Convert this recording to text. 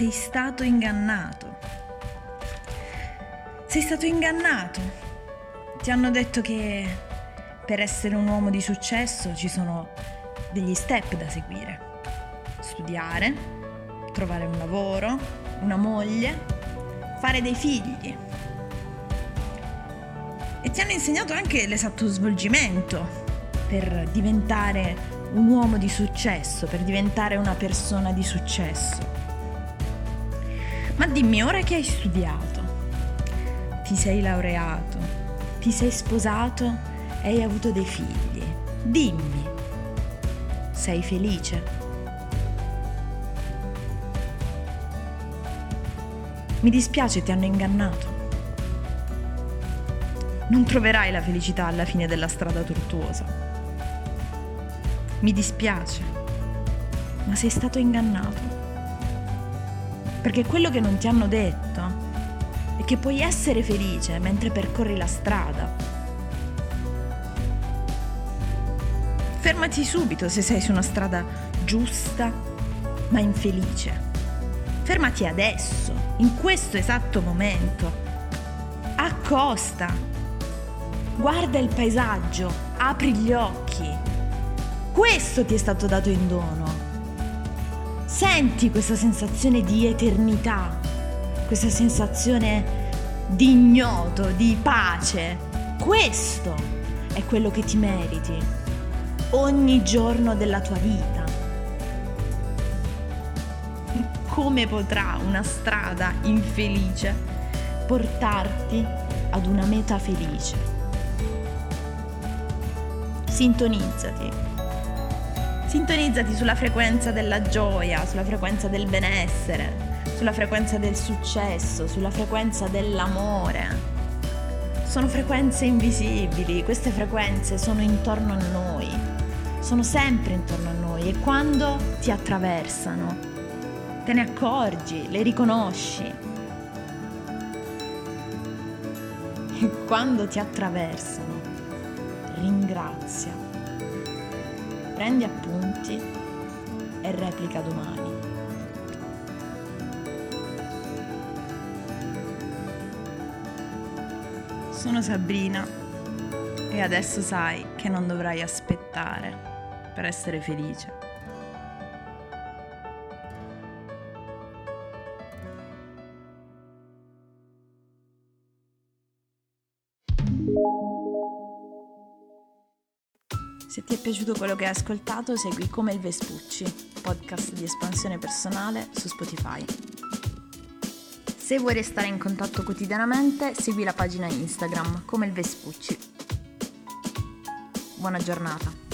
sei stato ingannato. Sei stato ingannato. Ti hanno detto che per essere un uomo di successo ci sono degli step da seguire. Studiare, trovare un lavoro, una moglie, fare dei figli. E ti hanno insegnato anche l'esatto svolgimento per diventare un uomo di successo, per diventare una persona di successo. Ma dimmi, ora che hai studiato, ti sei laureato, ti sei sposato e hai avuto dei figli, dimmi, sei felice? Mi dispiace, ti hanno ingannato. Non troverai la felicità alla fine della strada tortuosa. Mi dispiace, ma sei stato ingannato. Perché quello che non ti hanno detto è che puoi essere felice mentre percorri la strada. Fermati subito se sei su una strada giusta ma infelice. Fermati adesso, in questo esatto momento. Accosta. Guarda il paesaggio, apri gli occhi. Questo ti è stato dato in dono. Senti questa sensazione di eternità, questa sensazione di ignoto, di pace. Questo è quello che ti meriti ogni giorno della tua vita. Come potrà una strada infelice portarti ad una meta felice? Sintonizzati Sintonizzati sulla frequenza della gioia, sulla frequenza del benessere, sulla frequenza del successo, sulla frequenza dell'amore. Sono frequenze invisibili, queste frequenze sono intorno a noi, sono sempre intorno a noi e quando ti attraversano, te ne accorgi, le riconosci. E quando ti attraversano, ringrazia prendi appunti e replica domani. Sono Sabrina e adesso sai che non dovrai aspettare per essere felice. Se ti è piaciuto quello che hai ascoltato, segui Come il Vespucci, podcast di espansione personale su Spotify. Se vuoi restare in contatto quotidianamente, segui la pagina Instagram Come il Vespucci. Buona giornata.